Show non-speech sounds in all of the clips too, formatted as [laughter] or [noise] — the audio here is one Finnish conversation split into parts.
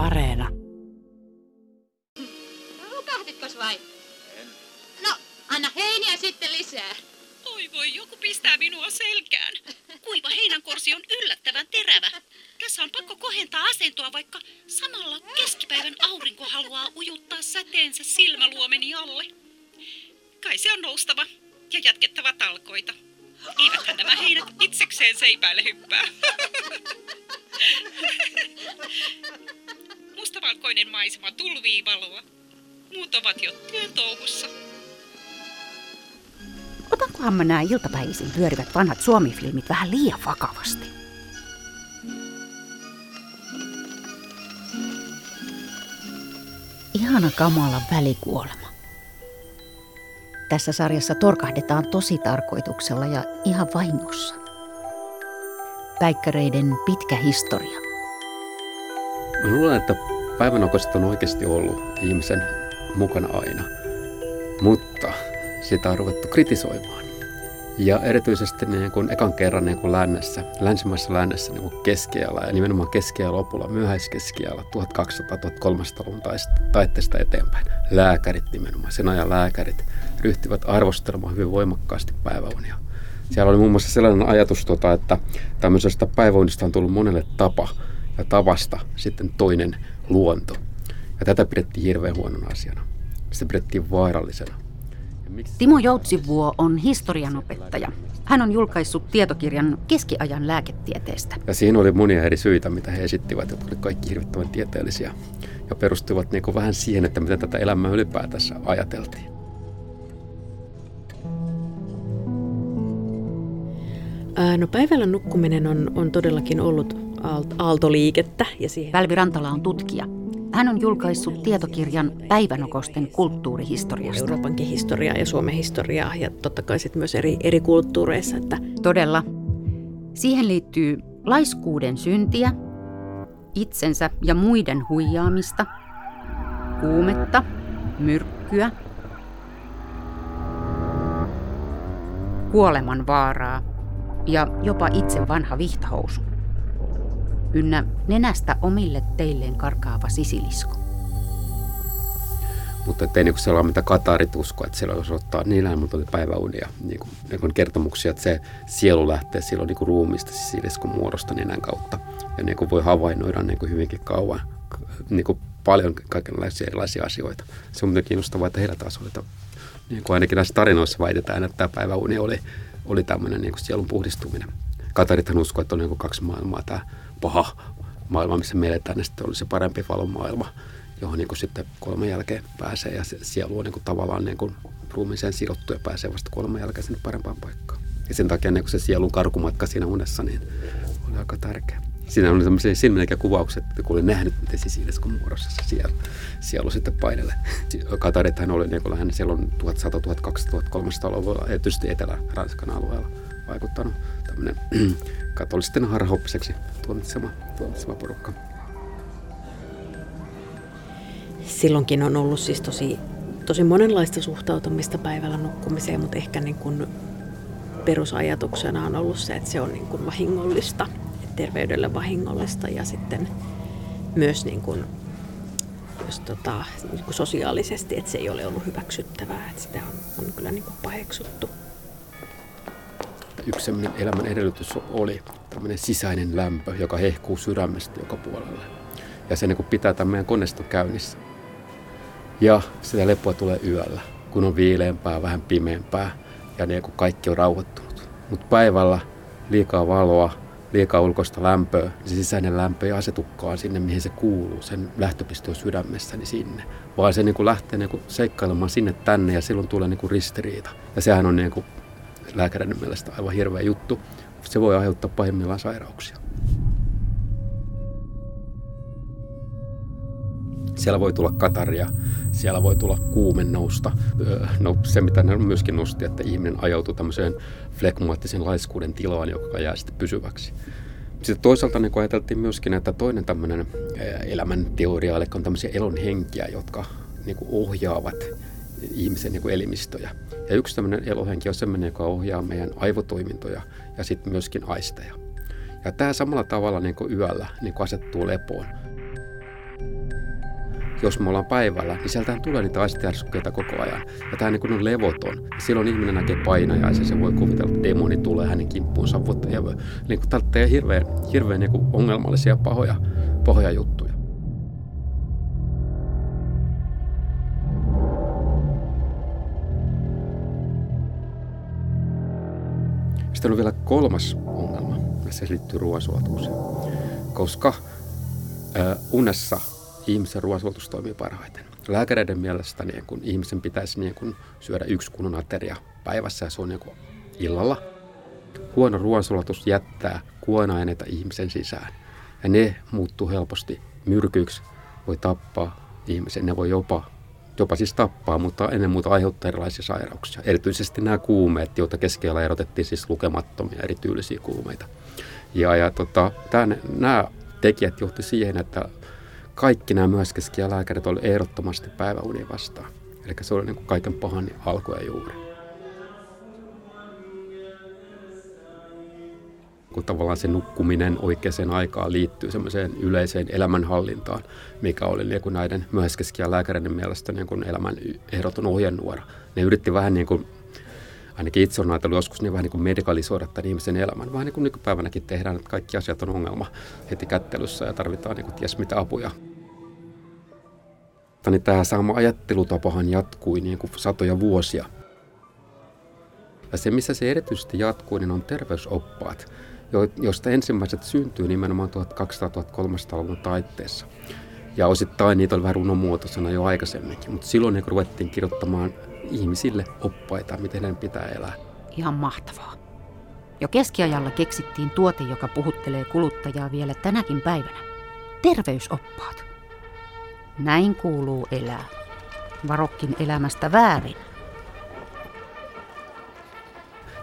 Areena. Nukahditkos vai? No, anna heiniä sitten lisää. Oi voi, joku pistää minua selkään. Kuiva heinänkorsi on yllättävän terävä. Tässä on pakko kohentaa asentoa, vaikka samalla keskipäivän aurinko haluaa ujuttaa säteensä silmäluomeni alle. Kai se on noustava ja jatkettava talkoita. Eiväthän nämä heinät itsekseen seipäille hyppää. Mustavalkoinen maisema tulvii valoa. Muut ovat jo työtouhussa. Otankohan mä nämä iltapäivisin pyörivät vanhat suomifilmit vähän liian vakavasti. Ihana kamala välikuolema. Tässä sarjassa torkahdetaan tosi tarkoituksella ja ihan vahingossa. Päikkäreiden pitkä historia. Mä luulen, että päivänokaiset on oikeasti ollut ihmisen mukana aina, mutta sitä on ruvettu kritisoimaan. Ja erityisesti niin kuin ekan kerran niin kuin lännessä, länsimaisessa lännessä niin kuin ja nimenomaan keskiajalla lopulla, myöhäiskeskiajalla 1200-1300-luvun taitteesta eteenpäin. Lääkärit nimenomaan, sen ajan lääkärit ryhtyivät arvostelemaan hyvin voimakkaasti päiväunia. Siellä oli muun muassa sellainen ajatus, tota, että tämmöisestä päiväunista on tullut monelle tapa ja tavasta sitten toinen luonto. Ja tätä pidettiin hirveän huonona asiana. Sitä pidettiin vaarallisena. Timo Joutsivuo on historianopettaja. Hän on julkaissut tietokirjan keskiajan lääketieteestä. Ja siinä oli monia eri syitä, mitä he esittivät, jotka olivat kaikki hirvittävän tieteellisiä ja perustuivat niin kuin vähän siihen, että miten tätä elämää ylipäätänsä ajateltiin. No päivällä nukkuminen on, on todellakin ollut aaltoliikettä. Ja siihen... Välvi Rantala on tutkija. Hän on julkaissut tietokirjan päivänokosten kulttuurihistoriasta. Euroopankin historiaa ja Suomen historiaa ja totta kai sitten myös eri, eri kulttuureissa. Että... Todella. Siihen liittyy laiskuuden syntiä, itsensä ja muiden huijaamista, kuumetta, myrkkyä, kuoleman vaaraa ja jopa itse vanha vihtahousu ynnä nenästä omille teilleen karkaava sisilisko. Mutta ettei niin ole mitä katarit usko, että siellä ottaa niillä mutta oli päiväunia niin kuin, niin kuin kertomuksia, että se sielu lähtee silloin niin kuin ruumista sisiliskon muodosta nenän kautta. Ja niin kuin voi havainnoida niin kuin hyvinkin kauan, niin kuin paljon kaikenlaisia erilaisia asioita. Se on kiinnostavaa, että heillä taas oli, niin kuin ainakin näissä tarinoissa väitetään, että tämä päiväuni oli, oli tämmöinen niin kuin sielun puhdistuminen. Katarithan uskoo, että on niin kuin kaksi maailmaa, tämä paha maailma, missä me eletään, niin sitten oli se parempi valon maailma, johon niin kuin sitten kolmen jälkeen pääsee ja sielu on niin kuin tavallaan niin kuin ruumiiseen sidottu ja pääsee vasta kolmen jälkeen sinne parempaan paikkaan. Ja sen takia niin kuin se sielun karkumatka siinä unessa niin oli aika tärkeä. Siinä oli sellaisia silminekä kuvauksia, että kun oli nähnyt, miten sisiliskon muodossa se sielu, sielu sitten painelee. [laughs] Katarithan oli niin kuin lähinnä silloin 1100, 1200, 1300-luvulla, erityisesti Etelä-Ranskan alueella vaikuttanut tämmöinen katolisten harhaoppiseksi tuomitsema, tuomitsema porukka. Silloinkin on ollut siis tosi, tosi monenlaista suhtautumista päivällä nukkumiseen, mutta ehkä niin kuin perusajatuksena on ollut se, että se on niin kuin vahingollista, terveydelle vahingollista ja sitten myös niin kuin, jos tota, niin kuin sosiaalisesti, että se ei ole ollut hyväksyttävää, että sitä on, on kyllä niin kuin paheksuttu yksi elämän edellytys oli tämmöinen sisäinen lämpö, joka hehkuu sydämestä joka puolelle. Ja se niin pitää tämän meidän koneiston käynnissä. Ja sitä lepoa tulee yöllä, kun on viileämpää, vähän pimeämpää ja niin kuin kaikki on rauhoittunut. Mutta päivällä liikaa valoa, liikaa ulkoista lämpöä, se sisäinen lämpö ei asetukaan sinne, mihin se kuuluu. Sen lähtöpiste on sydämessäni sinne. Vaan se niin kuin lähtee niin kuin seikkailemaan sinne tänne ja silloin tulee niin kuin ristiriita. Ja sehän on niin kuin lääkärin mielestä aivan hirveä juttu. Se voi aiheuttaa pahimmillaan sairauksia. Siellä voi tulla kataria, siellä voi tulla kuumennousta. No, se, mitä ne myöskin nosti, että ihminen ajautuu tämmöiseen flekmaattisen laiskuuden tilaan, joka jää sitten pysyväksi. Sitten toisaalta niin ajateltiin myöskin, että toinen tämmöinen elämänteoria, eli on tämmöisiä elonhenkiä, jotka niin ohjaavat ihmisen niin elimistöjä. Ja yksi tämmöinen elohenki on sellainen, joka ohjaa meidän aivotoimintoja ja sitten myöskin aisteja. Ja tämä samalla tavalla niin kuin yöllä niin kuin asettuu lepoon. jos me ollaan päivällä, niin sieltähän tulee niitä aistijärskykkeitä koko ajan. Ja tämä niin on levoton. Silloin ihminen näkee painajaisen, se voi kuvitella, että demoni tulee hänen kimppuunsa. Ja niin kuin hirveän, hirveän niin kuin ongelmallisia pahoja, pahoja juttuja. Sitten on vielä kolmas ongelma, ja se liittyy ruoansuotukseen. Koska äh, unessa ihmisen ruoansuotus toimii parhaiten. Lääkäreiden mielestä niin kun ihmisen pitäisi niin kun syödä yksi kunnon ateria päivässä ja se on niin kun illalla. Huono ruoansulatus jättää kuona-aineita ihmisen sisään ja ne muuttuu helposti myrkyksi, voi tappaa ihmisen, ne voi jopa, jopa siis tappaa, mutta ennen muuta aiheuttaa erilaisia sairauksia. Erityisesti nämä kuumeet, joita keskellä erotettiin siis lukemattomia erityylisiä kuumeita. Ja, ja tota, tämän, nämä tekijät johti siihen, että kaikki nämä myöskeskiä lääkärit oli ehdottomasti päiväunia vastaan. Eli se oli niin kuin kaiken pahan alku ja juuri. Kun tavallaan se nukkuminen oikeaan aikaan liittyy semmoiseen yleiseen elämänhallintaan, mikä oli niin kuin näiden myöhäiskeskiä lääkäreiden mielestä niin kuin elämän ehdoton ohjenuora. Ne yritti vähän niin kuin ainakin itse olen ajatellut joskus niin vähän niin kuin medikalisoida tämän ihmisen elämän. Vähän niin kuin nykypäivänäkin tehdään, että kaikki asiat on ongelma heti kättelyssä ja tarvitaan niin kuin ties mitä apuja. Niin tämä sama ajattelutapahan jatkui niin kuin satoja vuosia. Ja se, missä se erityisesti jatkuu, niin on terveysoppaat, joista ensimmäiset syntyy nimenomaan 1200-1300-luvun taitteessa. Ja osittain niitä oli vähän runomuotoisena jo aikaisemminkin, mutta silloin niin ruvettiin kirjoittamaan ihmisille oppaita, miten heidän pitää elää. Ihan mahtavaa. Jo keskiajalla keksittiin tuote, joka puhuttelee kuluttajaa vielä tänäkin päivänä. Terveysoppaat. Näin kuuluu elää. Varokkin elämästä väärin.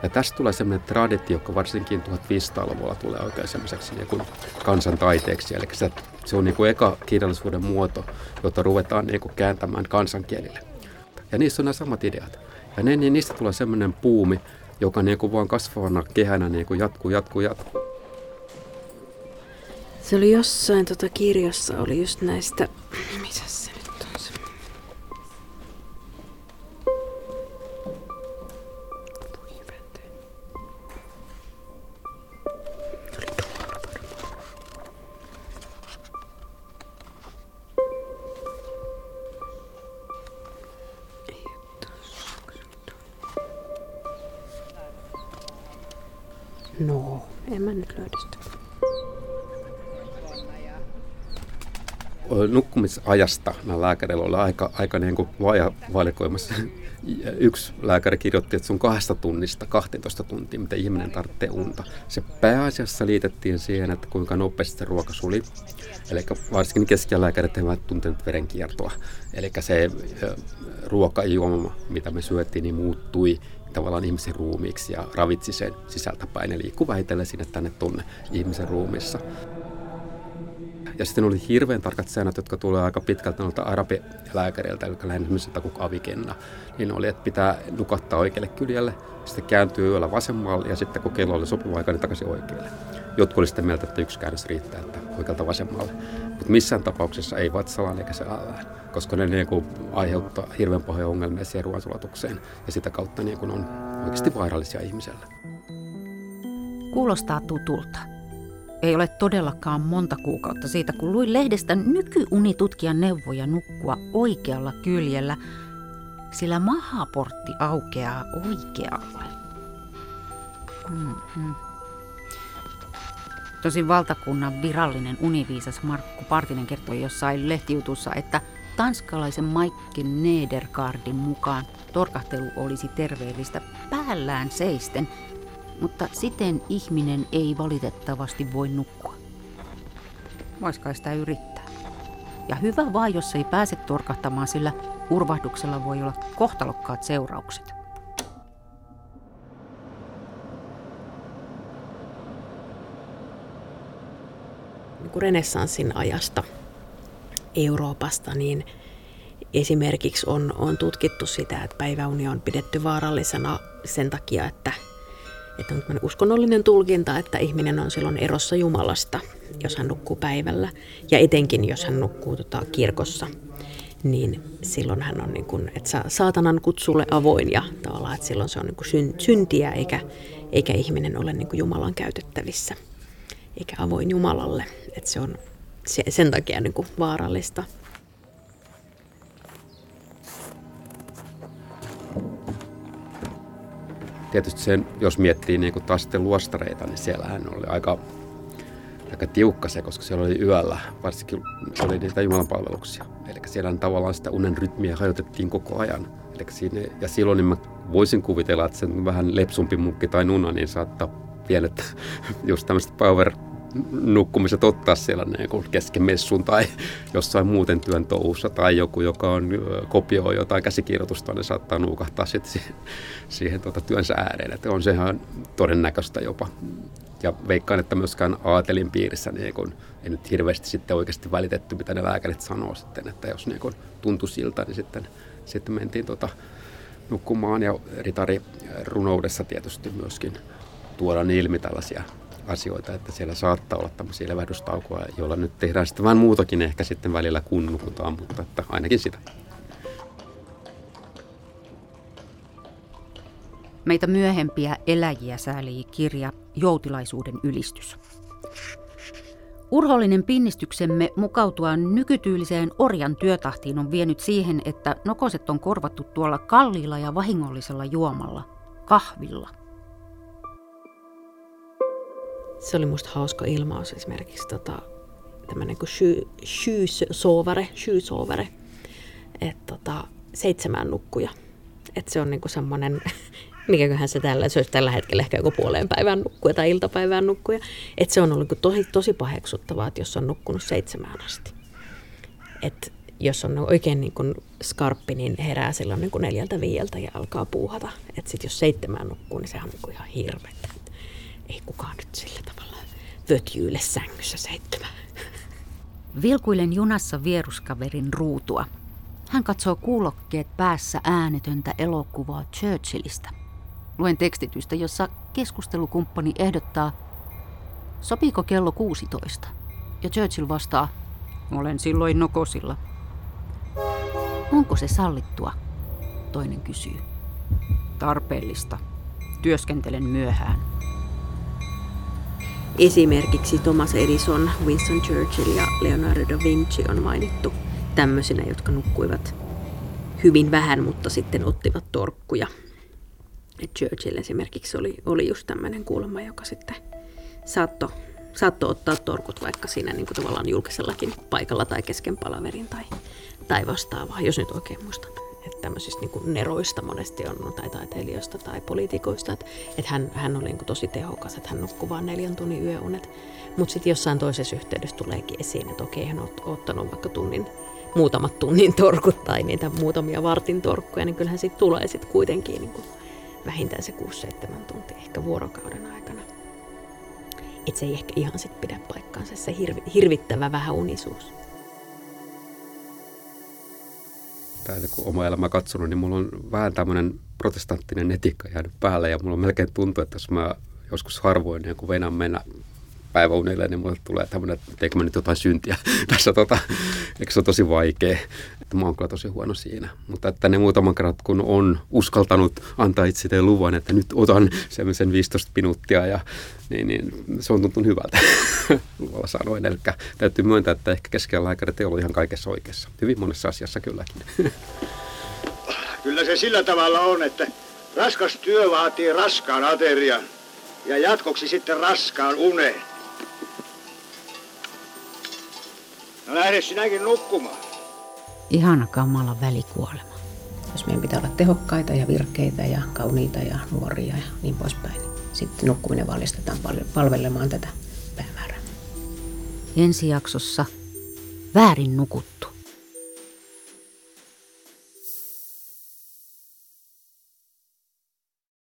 Ja tästä tulee sellainen traditio, joka varsinkin 1500-luvulla tulee oikein semmoiseksi niin kuin kansantaiteeksi. Eli se, se on niin kuin eka kirjallisuuden muoto, jota ruvetaan niin kuin kääntämään kansankielille. Ja niissä on nämä samat ideat. Ja ne, niin niistä tulee semmoinen puumi, joka niin kuin vaan kasvavana kehänä niin kuin jatkuu, jatkuu, jatkuu. Se oli jossain tota kirjassa, oli just näistä, mitä se? No, en mä nyt löydä sitä. nukkumisajasta nämä lääkäreillä oli aika, aika niin kuin vaja valikoimassa. [laughs] Yksi lääkäri kirjoitti, että se on kahdesta tunnista 12 tuntia, mitä ihminen tarvitsee unta. Se pääasiassa liitettiin siihen, että kuinka nopeasti se ruoka suli. Eli varsinkin keskialääkärit eivät tunteneet verenkiertoa. Eli se ruoka ja juoma, mitä me syötiin, niin muuttui tavallaan ihmisen ruumiiksi ja ravitsi sen sisältäpäin. Eli liikkuu vähitellen sinne tänne tunne ihmisen ruumissa. Ja sitten oli hirveän tarkat säännöt, jotka tulee aika pitkältä noilta arabilääkäreiltä, eli lähinnä kuin avikenna. Niin oli, että pitää nukattaa oikealle kyljelle, sitten kääntyy yöllä vasemmalle ja sitten kun kello oli sopiva aika, niin takaisin oikealle. Jotkut oli sitten mieltä, että yksi käännös riittää, että oikealta vasemmalle. Mutta missään tapauksessa ei vatsalaan eikä selällään, koska ne niin kuin aiheuttaa hirveän pahoja ongelmia siihen ruoansulatukseen ja sitä kautta niin kuin on oikeasti vaarallisia ihmiselle. Kuulostaa tutulta. Ei ole todellakaan monta kuukautta siitä, kun luin lehdestä nykyunitutkijan neuvoja nukkua oikealla kyljellä, sillä mahaportti aukeaa oikealle. Mm-hmm. Tosin valtakunnan virallinen univiisas Markku Partinen kertoi jossain lehtijutussa, että tanskalaisen Mike Nedergaardin mukaan torkahtelu olisi terveellistä päällään seisten – mutta siten ihminen ei valitettavasti voi nukkua. Voisiko sitä yrittää? Ja hyvä vaan, jos ei pääse torkahtamaan, sillä urvahduksella voi olla kohtalokkaat seuraukset. Niin renessanssin ajasta Euroopasta, niin esimerkiksi on, on tutkittu sitä, että päiväunia on pidetty vaarallisena sen takia, että että on uskonnollinen tulkinta, että ihminen on silloin erossa Jumalasta, jos hän nukkuu päivällä. Ja etenkin, jos hän nukkuu tota, kirkossa. niin silloin hän on niin kuin, että saatanan kutsulle avoin ja tavallaan, että silloin se on niin kuin syntiä eikä, eikä ihminen ole niin kuin Jumalan käytettävissä eikä avoin Jumalalle. Että se on sen takia niin kuin vaarallista. Tietysti sen, jos miettii niin taas sitten luostareita, niin siellähän oli aika aika tiukka se, koska siellä oli yöllä, varsinkin oli niitä jumalanpalveluksia. Eli siellä tavallaan sitä unen rytmiä hajotettiin koko ajan. Eli siinä, ja silloin niin mä voisin kuvitella, että sen vähän lepsumpi munkki tai nuna, niin saattaa pienet [laughs] just tämmöiset power nukkumiset ottaa siellä niin kuin kesken messun tai [laughs] jossain muuten työn touhussa tai joku, joka on kopioi jotain käsikirjoitusta, niin saattaa nuukahtaa sitten siihen, [laughs] siihen tuota työnsä ääreen. Että on sehän todennäköistä jopa ja veikkaan, että myöskään aatelin piirissä niin kun, ei nyt hirveästi sitten oikeasti välitetty, mitä ne lääkärit sanoo sitten, että jos niin kun, tuntui siltä, niin sitten, sitten mentiin tota, nukkumaan ja ritari runoudessa tietysti myöskin tuodaan ilmi tällaisia asioita, että siellä saattaa olla tämmöisiä levähdystaukoja, joilla nyt tehdään sitten vähän muutakin ehkä sitten välillä kun nukutaan, mutta että ainakin sitä. Meitä myöhempiä eläjiä säälii kirja Joutilaisuuden ylistys. Urhollinen pinnistyksemme mukautua nykytyyliseen orjan työtahtiin on vienyt siihen, että nokoset on korvattu tuolla kalliilla ja vahingollisella juomalla, kahvilla. Se oli musta hauska ilmaus esimerkiksi tota, tämmöinen kuin syysovare, syysovare, että tota, seitsemän nukkuja. Että se on niinku semmoinen [laughs] mikäköhän se tällä, se olisi tällä hetkellä ehkä joku puoleen päivän nukkuja tai iltapäivän nukkuja. Että se on ollut tosi, tosi paheksuttavaa, että jos on nukkunut seitsemään asti. Että jos on oikein niin kuin skarppi, niin herää silloin niin kuin neljältä viieltä ja alkaa puuhata. Että sitten jos seitsemään nukkuu, niin sehän on niin kuin ihan hirveetä. Ei kukaan nyt sillä tavalla vötjyille sängyssä seitsemän. Vilkuilen junassa vieruskaverin ruutua. Hän katsoo kuulokkeet päässä äänetöntä elokuvaa Churchillistä. Luen tekstitystä, jossa keskustelukumppani ehdottaa, sopiiko kello 16? Ja Churchill vastaa, olen silloin nokosilla. Onko se sallittua? Toinen kysyy. Tarpeellista. Työskentelen myöhään. Esimerkiksi Thomas Edison, Winston Churchill ja Leonardo da Vinci on mainittu tämmöisinä, jotka nukkuivat hyvin vähän, mutta sitten ottivat torkkuja et Churchill esimerkiksi oli, oli just tämmöinen kulma, joka sitten saattoi saatto ottaa torkut vaikka siinä niin kuin tavallaan julkisellakin paikalla tai kesken palaverin tai, tai vastaavaa, jos nyt oikein muistan. Että tämmöisistä niin neroista monesti on, tai taiteilijoista tai poliitikoista, että, että hän, hän oli niin kuin tosi tehokas, että hän nukkui vain neljän tunnin yöunet. Mutta sitten jossain toisessa yhteydessä tuleekin esiin, että okei, hän on ottanut vaikka tunnin, muutamat tunnin torkut tai niitä muutamia vartin torkkuja, niin kyllähän siitä tulee sitten kuitenkin niin kuin vähintään se 6-7 tuntia, ehkä vuorokauden aikana. Et se ei ehkä ihan sit pidä paikkaansa, se hirvi, hirvittävä vähän unisuus. Täällä kun oma elämä katsonut, niin mulla on vähän tämmöinen protestanttinen etikka jäänyt päälle ja mulla on melkein tuntuu, että jos mä joskus harvoin niin kun venän mennä päiväunille, niin mulle tulee tämmöinen, että teekö mä nyt jotain syntiä [laughs] tässä, tota, eikö se ole tosi vaikea. Että mä oon kyllä tosi huono siinä. Mutta että ne muutaman kerran, kun on uskaltanut antaa itselleen luvan, että nyt otan semmoisen 15 minuuttia, ja, niin, niin se on tuntunut hyvältä, [laughs] luvalla sanoin. Eli täytyy myöntää, että ehkä keskellä aikana te ihan kaikessa oikeassa. Hyvin monessa asiassa kylläkin. [laughs] Kyllä se sillä tavalla on, että raskas työ vaatii raskaan aterian ja jatkoksi sitten raskaan uneen. No lähde sinäkin nukkumaan. Ihana kamala välikuolema. Jos meidän pitää olla tehokkaita ja virkeitä ja kauniita ja nuoria ja niin poispäin, niin sitten nukkuminen valistetaan palvelemaan tätä päämäärää. Ensi jaksossa väärin nukuttu.